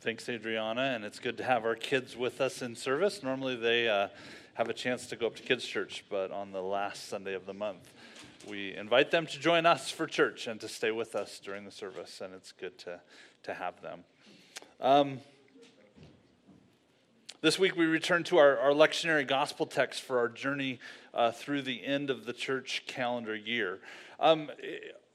Thanks, Adriana, and it's good to have our kids with us in service. Normally, they uh, have a chance to go up to kids' church, but on the last Sunday of the month, we invite them to join us for church and to stay with us during the service, and it's good to, to have them. Um, this week, we return to our, our lectionary gospel text for our journey uh, through the end of the church calendar year. Um,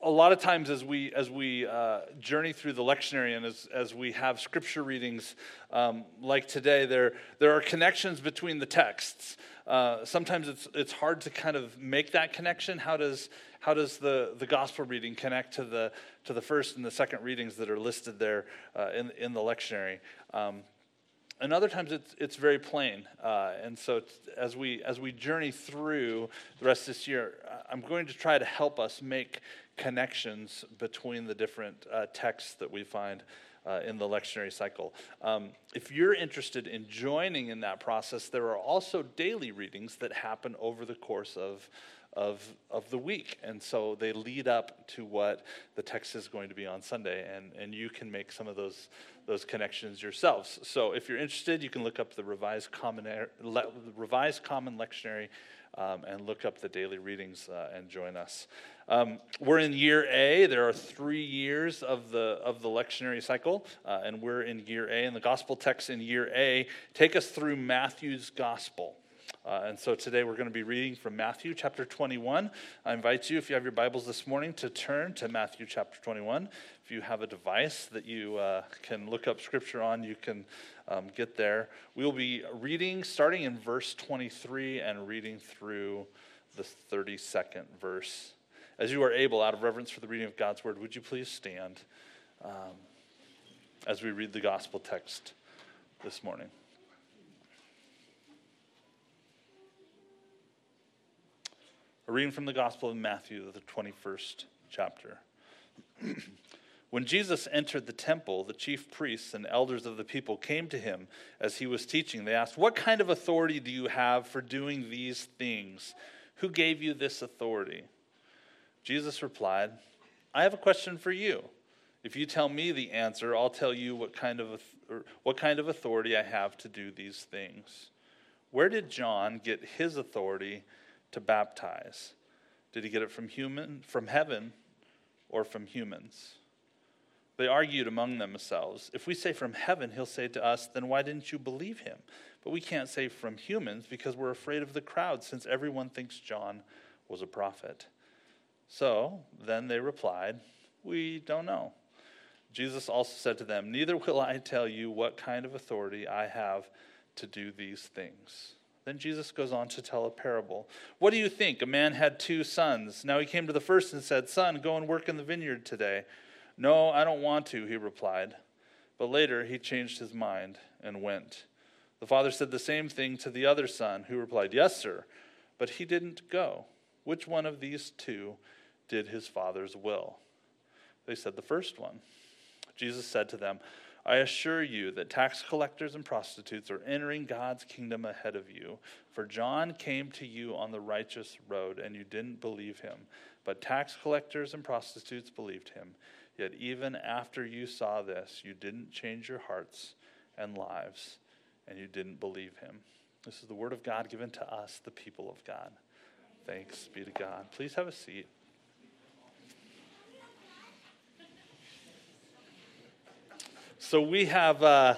a lot of times as we as we uh, journey through the lectionary and as, as we have scripture readings um, like today there there are connections between the texts. Uh, sometimes it's it's hard to kind of make that connection. How does how does the, the gospel reading connect to the to the first and the second readings that are listed there uh, in in the lectionary? Um, and other times it's, it's very plain. Uh, and so as we, as we journey through the rest of this year, I'm going to try to help us make connections between the different uh, texts that we find uh, in the lectionary cycle. Um, if you're interested in joining in that process, there are also daily readings that happen over the course of, of, of the week. And so they lead up to what the text is going to be on Sunday, and, and you can make some of those, those connections yourselves. So if you're interested, you can look up the Revised Common, Le, Revised Common Lectionary um, and look up the daily readings uh, and join us. Um, we're in year A. There are three years of the of the lectionary cycle, uh, and we're in year A. And the gospel texts in year A take us through Matthew's gospel. Uh, and so today we're going to be reading from Matthew chapter 21. I invite you, if you have your Bibles this morning, to turn to Matthew chapter 21. If you have a device that you uh, can look up scripture on, you can um, get there. We will be reading starting in verse 23 and reading through the 32nd verse. As you are able, out of reverence for the reading of God's word, would you please stand um, as we read the gospel text this morning? A reading from the Gospel of Matthew, the 21st chapter. when Jesus entered the temple, the chief priests and elders of the people came to him as he was teaching. They asked, What kind of authority do you have for doing these things? Who gave you this authority? Jesus replied, I have a question for you. If you tell me the answer, I'll tell you what kind of, what kind of authority I have to do these things. Where did John get his authority? To baptize? Did he get it from human from heaven or from humans? They argued among themselves. If we say from heaven, he'll say to us, then why didn't you believe him? But we can't say from humans because we're afraid of the crowd, since everyone thinks John was a prophet. So then they replied, We don't know. Jesus also said to them, Neither will I tell you what kind of authority I have to do these things. Then Jesus goes on to tell a parable. What do you think? A man had two sons. Now he came to the first and said, Son, go and work in the vineyard today. No, I don't want to, he replied. But later he changed his mind and went. The father said the same thing to the other son, who replied, Yes, sir. But he didn't go. Which one of these two did his father's will? They said, The first one. Jesus said to them, I assure you that tax collectors and prostitutes are entering God's kingdom ahead of you. For John came to you on the righteous road, and you didn't believe him. But tax collectors and prostitutes believed him. Yet even after you saw this, you didn't change your hearts and lives, and you didn't believe him. This is the word of God given to us, the people of God. Thanks be to God. Please have a seat. So we have uh,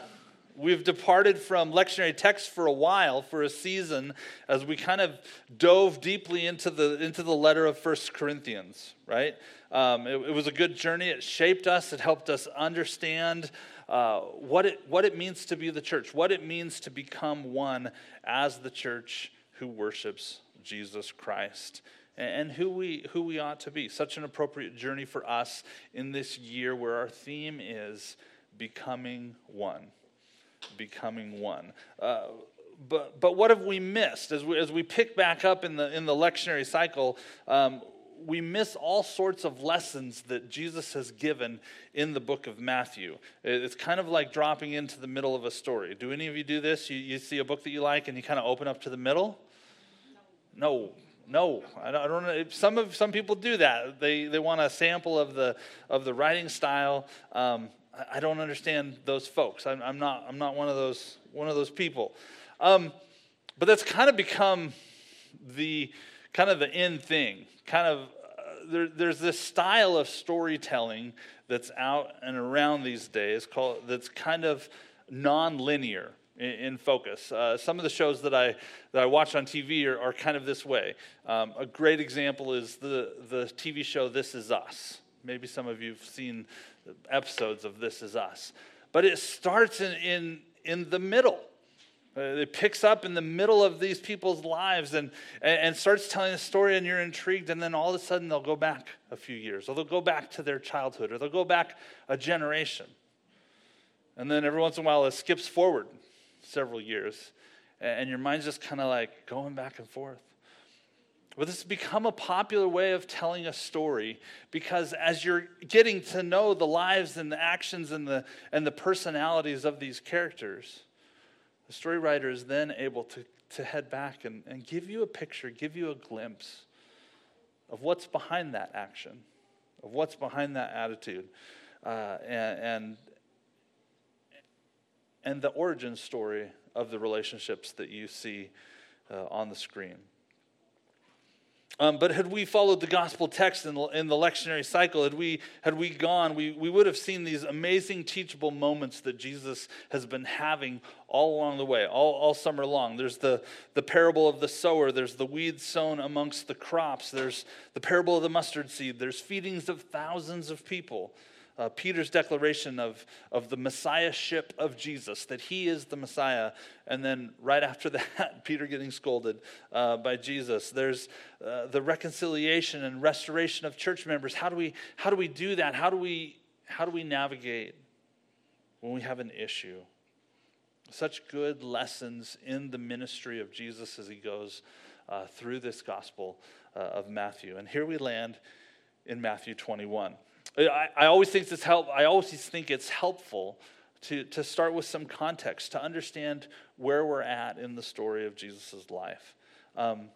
we've departed from lectionary text for a while, for a season, as we kind of dove deeply into the into the letter of First Corinthians. Right? Um, it, it, was a good journey. It shaped us. It helped us understand. Uh, what it what it means to be the church, what it means to become one as the church who worships Jesus Christ and who we who we ought to be. Such an appropriate journey for us in this year where our theme is becoming one. Becoming one. Uh, but, but what have we missed? As we, as we pick back up in the, in the lectionary cycle, um, we miss all sorts of lessons that Jesus has given in the book of Matthew. It's kind of like dropping into the middle of a story. Do any of you do this? You, you see a book that you like and you kind of open up to the middle? No, no, I don't, I don't know. Some of some people do that. They they want a sample of the of the writing style. Um, I don't understand those folks. I'm, I'm, not, I'm not one of those, one of those people. Um, but that's kind of become the kind of the end thing. Kind of, uh, there, there's this style of storytelling that's out and around these days called, that's kind of non-linear in, focus. Uh, some of the shows that I, that I watch on TV are, are kind of this way. Um, a great example is the, the TV show This Is Us. Maybe some of you have seen episodes of This Is Us. But it starts in, in, in the middle. Uh, it picks up in the middle of these people's lives and, and, and, starts telling a story, and you're intrigued. And then all of a sudden, they'll go back a few years, or they'll go back to their childhood, or they'll go back a generation. And then every once in a while, it skips forward several years, and your mind's just kind of like going back and forth. But this has become a popular way of telling a story because as you're getting to know the lives and the actions and the, and the personalities of these characters, the story writer is then able to, to head back and, and give you a picture, give you a glimpse of what's behind that action, of what's behind that attitude. Uh, and, and, and the origin story of the relationships that you see uh, on the screen. Um, but had we followed the gospel text in the, in the lectionary cycle, had we, had we gone, we, we would have seen these amazing teachable moments that Jesus has been having all along the way, all, all summer long. There's the, the parable of the sower, there's the weeds sown amongst the crops, there's the parable of the mustard seed, there's feedings of thousands of people uh, Peter's declaration of, of the messiahship of Jesus, that he is the Messiah. And then right after that, Peter getting scolded uh, by Jesus. There's uh, the reconciliation and restoration of church members. How do we, how do, we do that? How do we, how do we navigate when we have an issue? Such good lessons in the ministry of Jesus as he goes uh, through this gospel uh, of Matthew. And here we land in Matthew 21. I, I always think it's help. I always think it's helpful to, to start with some context to understand where we're at in the story of Jesus' life. Um,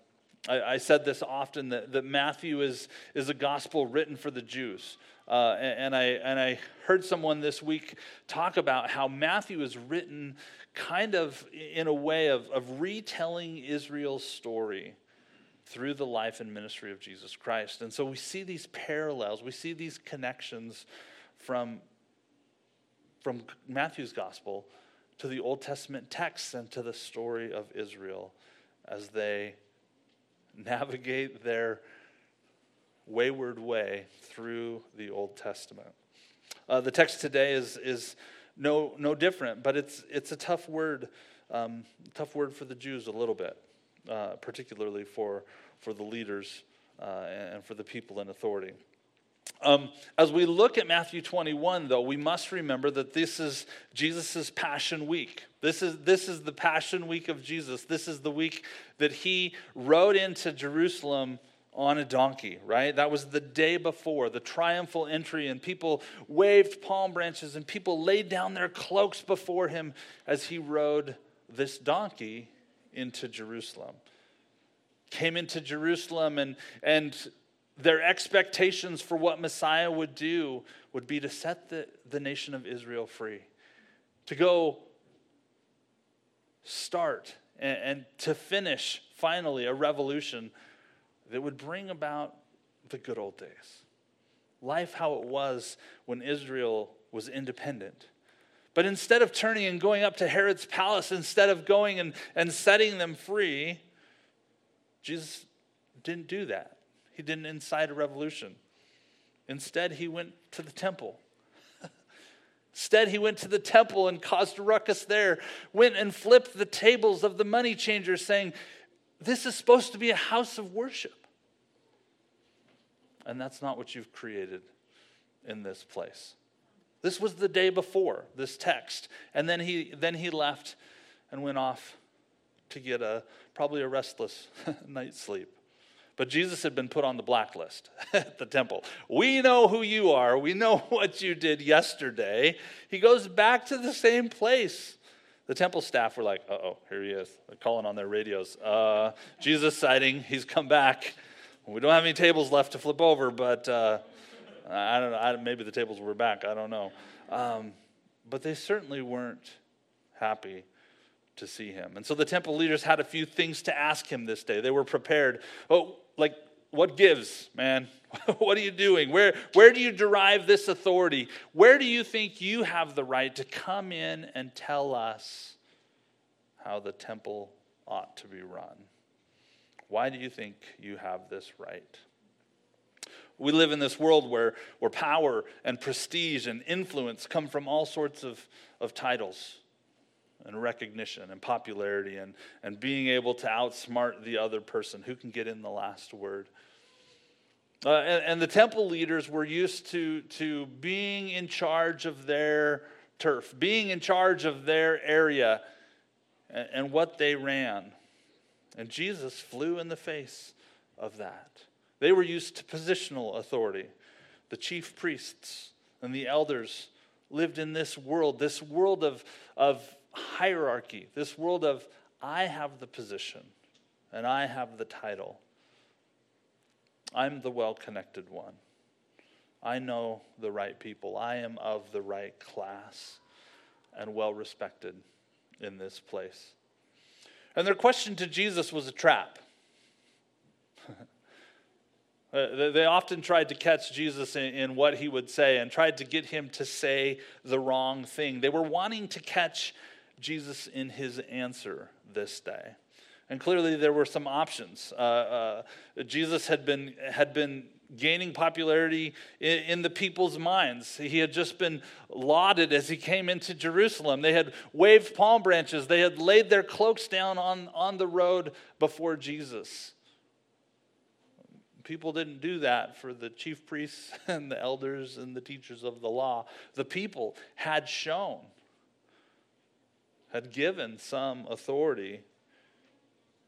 I, I, said this often that, that Matthew is, is a gospel written for the Jews. Uh, and, and, I, and I heard someone this week talk about how Matthew is written kind of in a way of, of retelling Israel's story through the life and ministry of Jesus Christ. And so we see these parallels, we see these connections from, from Matthew's gospel to the Old Testament texts and to the story of Israel as they navigate their wayward way through the Old Testament. Uh, the text today is, is no, no different, but it's, it's a tough word, um, tough word for the Jews a little bit uh, particularly for, for the leaders uh, and for the people in authority. Um, as we look at Matthew 21, though, we must remember that this is Jesus' Passion Week. This is, this is the Passion Week of Jesus. This is the week that he rode into Jerusalem on a donkey, right? That was the day before, the triumphal entry, and people waved palm branches and people laid down their cloaks before him as he rode this donkey into Jerusalem. Came into Jerusalem, and, and their expectations for what Messiah would do would be to set the, the nation of Israel free, to go start and, and to finish finally a revolution that would bring about the good old days. Life how it was when Israel was independent but instead of turning and going up to Herod's palace, instead of going and, and setting them free, Jesus didn't do that. He didn't incite a revolution. Instead, he went to the temple. Instead, he went to the temple and caused a ruckus there, went and flipped the tables of the money changers, saying, This is supposed to be a house of worship. And that's not what you've created in this place. This was the day before this text. And then he, then he left and went off to get a probably a restless night's sleep. But Jesus had been put on the blacklist at the temple. We know who you are. We know what you did yesterday. He goes back to the same place. The temple staff were like, uh oh, here he is. They're calling on their radios. Uh, Jesus sighting, he's come back. We don't have any tables left to flip over, but uh, I don't know. maybe the tables were back. I don't know. Um, but they certainly weren't happy to see him. And so the temple leaders had a few things to ask him this day. They were prepared. Oh, like, what gives, man? what are you doing? Where, where do you derive this authority? Where do you think you have the right to come in and tell us how the temple ought to be run? Why do you think you have this right? We live in this world where, where power and prestige and influence come from all sorts of, of titles and recognition and popularity and, and being able to outsmart the other person who can get in the last word. Uh, and, and, the temple leaders were used to, to being in charge of their turf, being in charge of their area and, and what they ran. And Jesus flew in the face of that. They were used to positional authority. The chief priests and the elders lived in this world, this world of, of hierarchy, this world of I have the position and I have the title. I'm the well connected one. I know the right people. I am of the right class and well respected in this place. And their question to Jesus was a trap. Uh, they often tried to catch Jesus in, in, what he would say and tried to get him to say the wrong thing. They were wanting to catch Jesus in his answer this day. And clearly, there were some options. Uh, uh, Jesus had been, had been gaining popularity in, in, the people's minds. He had just been lauded as he came into Jerusalem. They had waved palm branches, they had laid their cloaks down on, on the road before Jesus. People didn't do that for the chief priests and the elders and the teachers of the law. The people had shown had given some authority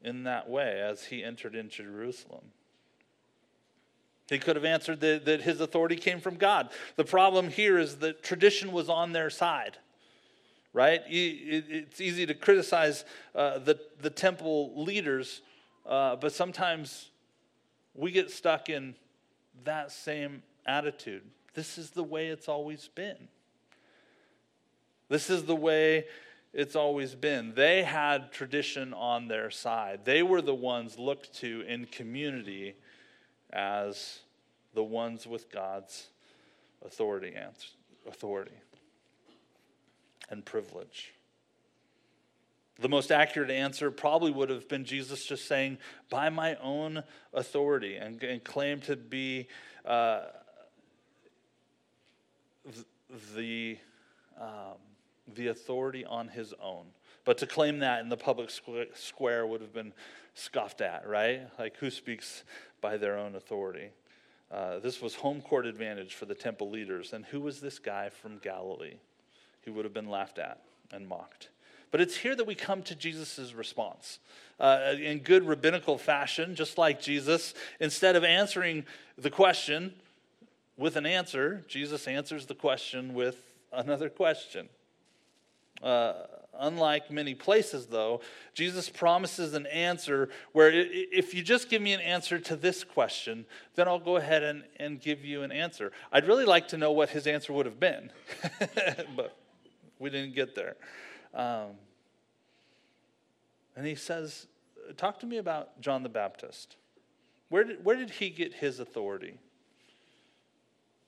in that way as he entered into Jerusalem. He could have answered that, that his authority came from God. The problem here is that tradition was on their side, right? It's easy to criticize uh, the, the temple leaders, uh, but sometimes we get stuck in that same attitude. This is the way it's always been. This is the way it's always been. They had tradition on their side. They were the ones looked to in community as the ones with God's authority, authority and privilege. The most accurate answer probably would have been Jesus just saying, by my own authority, and, and claim to be uh, the. Um, the authority on his own. But to claim that in the public square would have been scoffed at, right? Like, who speaks by their own authority? Uh, this was home court advantage for the temple leaders. And who was this guy from Galilee? He would have been laughed at and mocked. But it's here that we come to Jesus' response. Uh, in good rabbinical fashion, just like Jesus, instead of answering the question with an answer, Jesus answers the question with another question. Uh, unlike many places, though, Jesus promises an answer where if you just give me an answer to this question, then I'll go ahead and, and give you an answer. I'd really like to know what his answer would have been, but we didn't get there. Um, and he says, Talk to me about John the Baptist. Where did, where did he get his authority?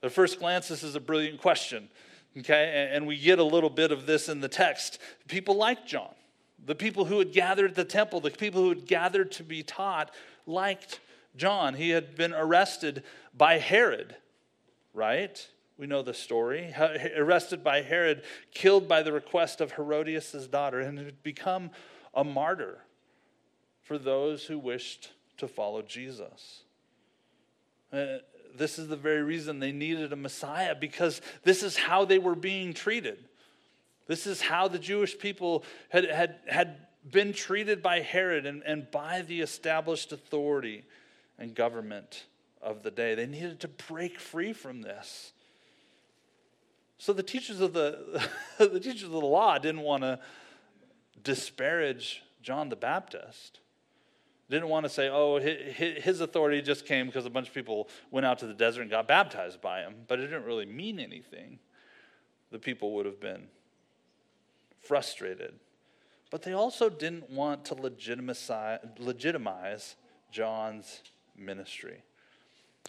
At first glance, this is a brilliant question. Okay, and we get a little bit of this in the text. People like John. The people who had gathered at the temple, the people who had gathered to be taught, liked John. He had been arrested by Herod, right? We know the story. Arrested by Herod, killed by the request of Herodias' daughter, and had become a martyr for those who wished to follow Jesus. Uh, this is the very reason they needed a Messiah because this is how they were being treated. This is how the Jewish people had, had, had been treated by Herod and, and by the established authority and government of the day. They needed to break free from this. So the teachers of the, the teachers of the law didn't want to disparage John the Baptist. Didn't want to say, oh, his authority just came because a bunch of people went out to the desert and got baptized by him, but it didn't really mean anything. the people would have been frustrated. But they also didn't want to legitimize John's ministry.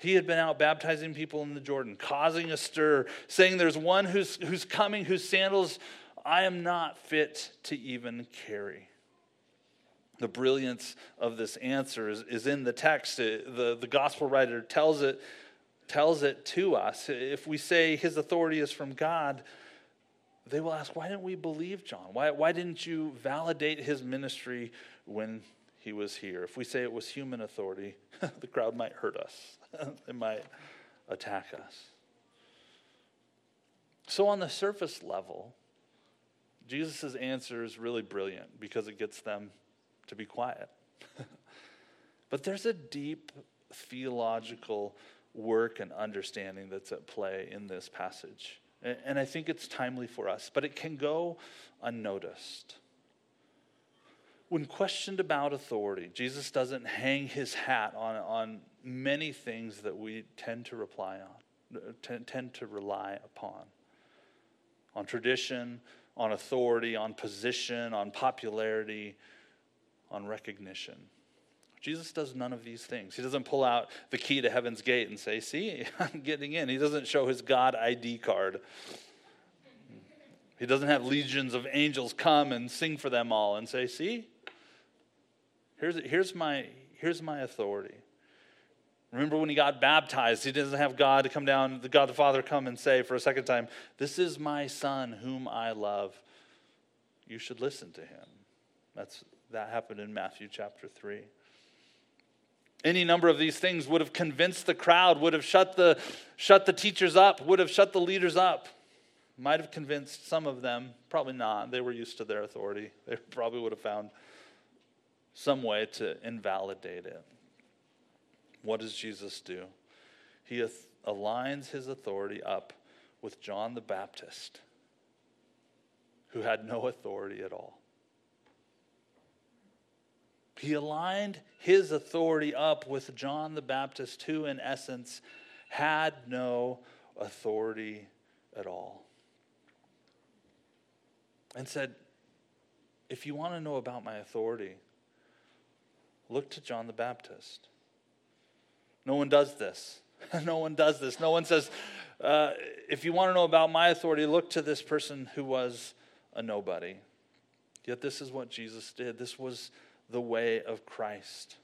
He had been out baptizing people in the Jordan, causing a stir, saying, There's one who's, who's coming whose sandals I am not fit to even carry. The brilliance of this answer is, is in the text. Uh, the, the gospel writer tells it, tells it to us. If we say his authority is from God, they will ask, Why didn't we believe John? Why, why didn't you validate his ministry when he was here? If we say it was human authority, the crowd might hurt us, they might attack us. So, on the surface level, Jesus' answer is really brilliant because it gets them to be quiet. but there's a deep theological work and understanding that's at play in this passage. And I think it's timely for us, but it can go unnoticed. When questioned about authority, Jesus doesn't hang his hat on, on many things that we tend to rely on, uh, tend to rely upon. On tradition, on authority, on position, on popularity, on recognition. Jesus does none of these things. He doesn't pull out the key to heaven's gate and say, See, I'm getting in. He doesn't show his God ID card. He doesn't have legions of angels come and sing for them all and say, See, here's, here's, my, here's my authority. Remember when he got baptized, he doesn't have God to come down, the God the Father come and say for a second time, This is my son whom I love. You should listen to him. That's, that happened in Matthew chapter 3. Any number of these things would have convinced the crowd, would have shut the, shut the teachers up, would have shut the leaders up. Might have convinced some of them, probably not. They were used to their authority. They probably would have found some way to invalidate it. What does Jesus do? He aligns his authority up with John the Baptist, who had no authority at all. He aligned his authority up with John the Baptist, who, in essence, had no authority at all. And said, If you want to know about my authority, look to John the Baptist. No one does this. no one does this. No one says, uh, If you want to know about my authority, look to this person who was a nobody. Yet this is what Jesus did. This was the way of Christ.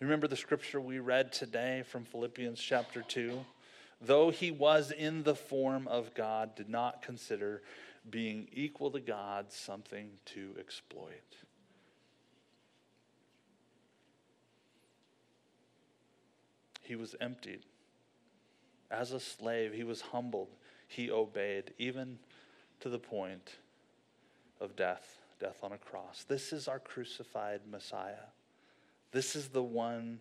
Remember the scripture we read today from Philippians chapter 2? Though he was in the form of God, did not consider being equal to God something to exploit. He was emptied. As a slave, he was humbled. He obeyed, even to the point of death death on a cross. This is our crucified Messiah. This is the one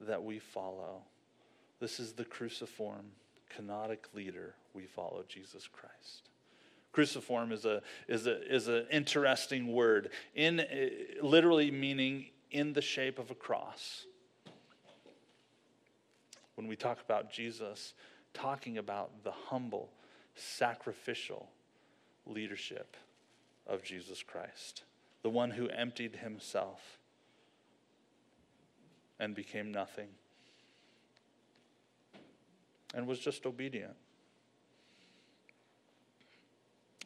that we follow. This is the cruciform, kenotic leader we follow, Jesus Christ. Cruciform is a is a is an interesting word in literally meaning in the shape of a cross. When we talk about Jesus, talking about the humble, sacrificial leadership of Jesus Christ, the one who emptied himself and became nothing and was just obedient.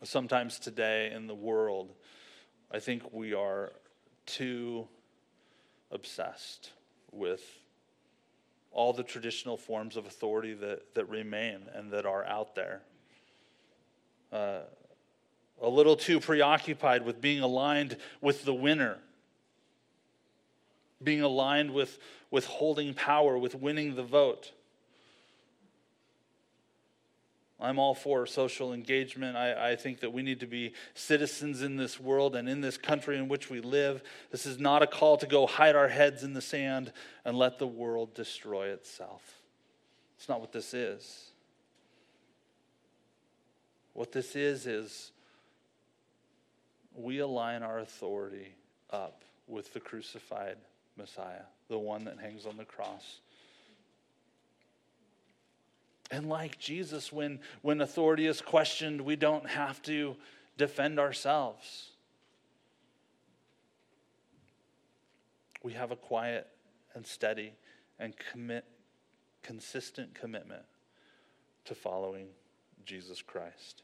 Sometimes today in the world, I think we are too obsessed with all the traditional forms of authority that, that remain and that are out there. Uh, a little too preoccupied with being aligned with the winner, being aligned with, with holding power, with winning the vote. I'm all for social engagement. I, I, think that we need to be citizens in this world and in this country in which we live. This is not a call to go hide our heads in the sand and let the world destroy itself. It's not what this is. What this is, is we align our authority up with the crucified Messiah, the one that hangs on the cross. And like Jesus, when, when authority is questioned, we don't have to defend ourselves. We have a quiet and steady and commit, consistent commitment to following Jesus Christ.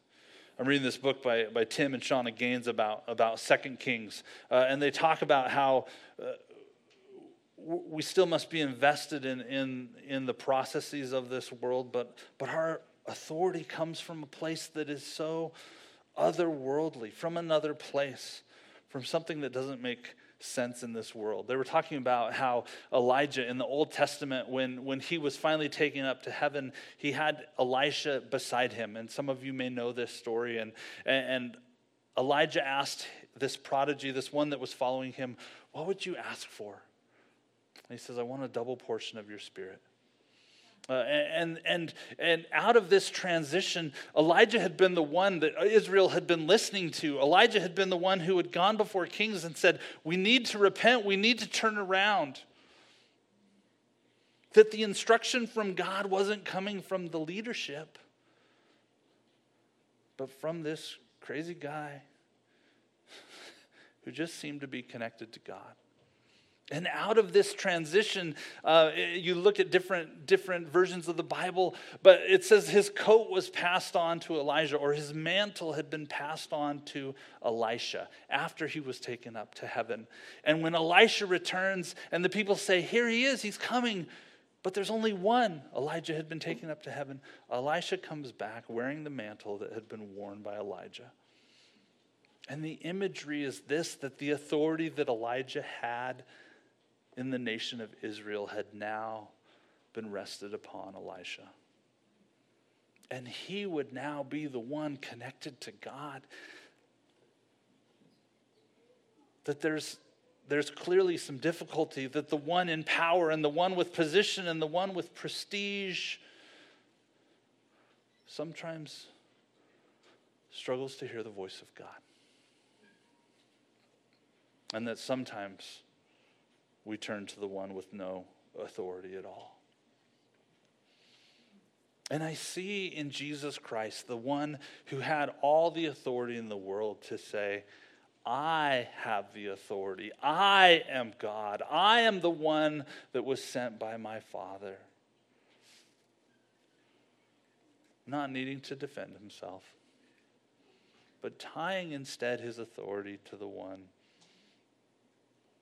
I'm reading this book by, by Tim and Shawna Gaines about, about Second Kings, uh, and they talk about how uh, we still must be invested in, in, in the processes of this world, but, but our authority comes from a place that is so otherworldly, from another place, from something that doesn't make sense in this world. They were talking about how Elijah in the Old Testament, when, when he was finally taken up to heaven, he had Elisha beside him. And some of you may know this story. And, and Elijah asked this prodigy, this one that was following him, What would you ask for? And he says, I want a double portion of your spirit. Uh, and, and, and out of this transition, Elijah had been the one that Israel had been listening to. Elijah had been the one who had gone before kings and said, We need to repent, we need to turn around. That the instruction from God wasn't coming from the leadership, but from this crazy guy who just seemed to be connected to God. And out of this transition, uh, you look at different, different versions of the Bible, but it says his coat was passed on to Elijah, or his mantle had been passed on to Elisha after he was taken up to heaven. And when Elisha returns, and the people say, Here he is, he's coming, but there's only one. Elijah had been taken up to heaven. Elisha comes back wearing the mantle that had been worn by Elijah. And the imagery is this that the authority that Elijah had in the nation of Israel had now been rested upon Elisha. And he would now be the one connected to God. That there's, there's clearly some difficulty, that the one in power and the one with position and the one with prestige sometimes struggles to hear the voice of God. And that sometimes we turn to the one with no authority at all. And I see in Jesus Christ the one who had all the authority in the world to say, I have the authority. I am God. I am the one that was sent by my Father. Not needing to defend himself, but tying instead his authority to the one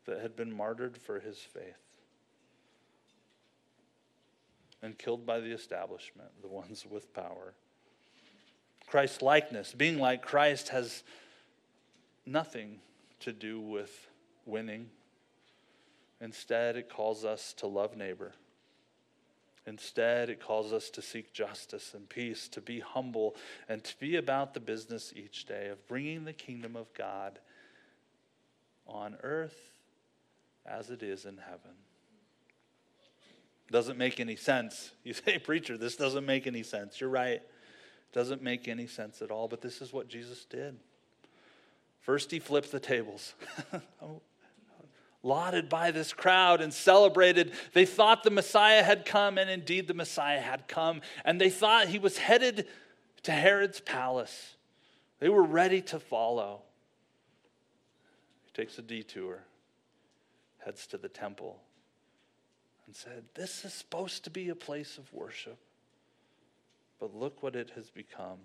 that had been martyred for his faith and killed by the establishment, the ones with power. Christ likeness, being like Christ, has nothing to do with winning. Instead, it calls us to love neighbor. Instead, it calls us to seek justice and peace, to be humble, and to be about the business each day of bringing the kingdom of God on earth as it is in heaven. Doesn't make any sense. You say, Preacher, this doesn't make any sense. You're right. Doesn't make any sense at all, but this is what Jesus did. First, he flipped the tables. Oh, lauded by this crowd and celebrated. They thought the Messiah had come, and indeed the Messiah had come. And they thought he was headed to Herod's palace. They were ready to follow. He takes a detour heads to the temple and said, This is supposed to be a place of worship. But look what it has become.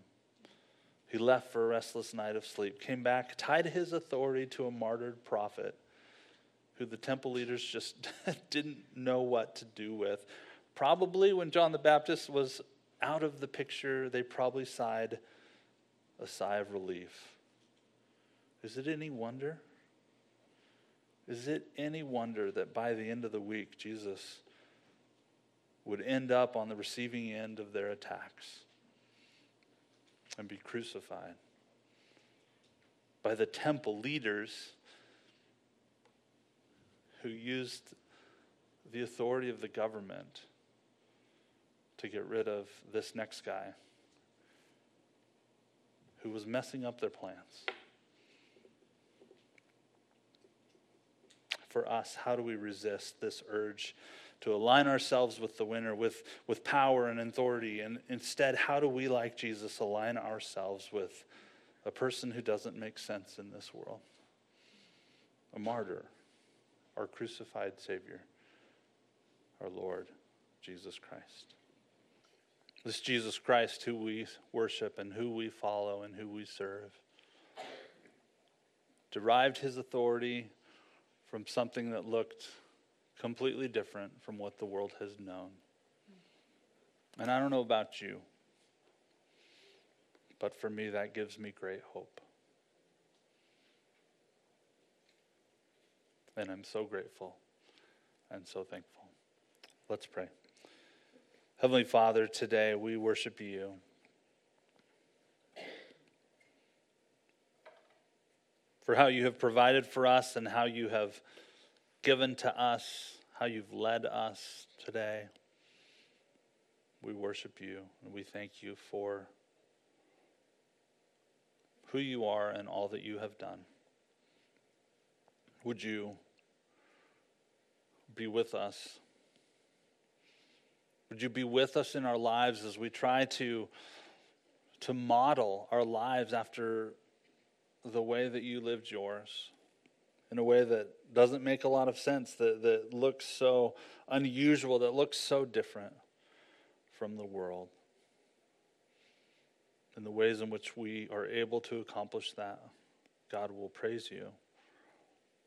He left for a restless night of sleep, came back, tied his authority to a martyred prophet who the temple leaders just didn't know what to do with. Probably when John the Baptist was out of the picture, they probably sighed a sigh of relief. Is it any wonder? Is it any wonder that by the end of the week, Jesus would end up on the receiving end of their attacks and be crucified? By the temple leaders who used the authority of the government to get rid of this next guy who was messing up their plans. For us, how do we resist this urge to align ourselves with the winner, with, with power and authority. And instead, how do we, like Jesus, align ourselves with a person who doesn't make sense in this world? A martyr, our crucified Savior, our Lord, Jesus Christ. This Jesus Christ, who we worship and who we follow and who we serve, derived his authority from something that looked completely different from what the world has known. And I don't know about you, but for me, that gives me great hope. And I'm so grateful and so thankful. Let's pray. Heavenly Father, today we worship you. For how you have provided for us and how you have given to us, how you've led us today. We worship you and we thank you for who you are and all that you have done. Would you be with us? Would you be with us in our lives as we try to, to model our lives after the way that you lived yours? in a way that doesn't make a lot of sense, that, that looks so unusual, that looks so different from the world. And the ways in which we are able to accomplish that, God will praise you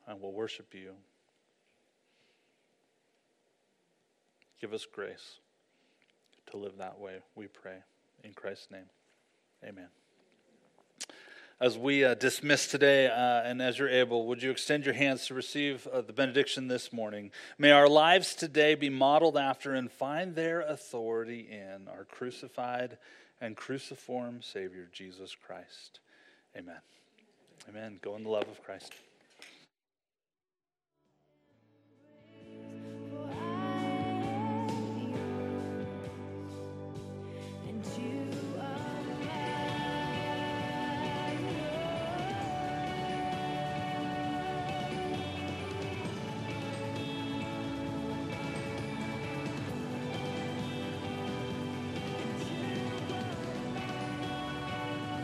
and will worship you. Give us grace to live that way, we pray. In Christ's name, amen as we uh, dismiss today, uh, and as you're able, would you extend your hands to receive uh, the benediction this morning? May our lives today be modeled after and find their authority in our crucified and cruciform Savior, Jesus Christ. Amen. Amen. Go in the love of Christ.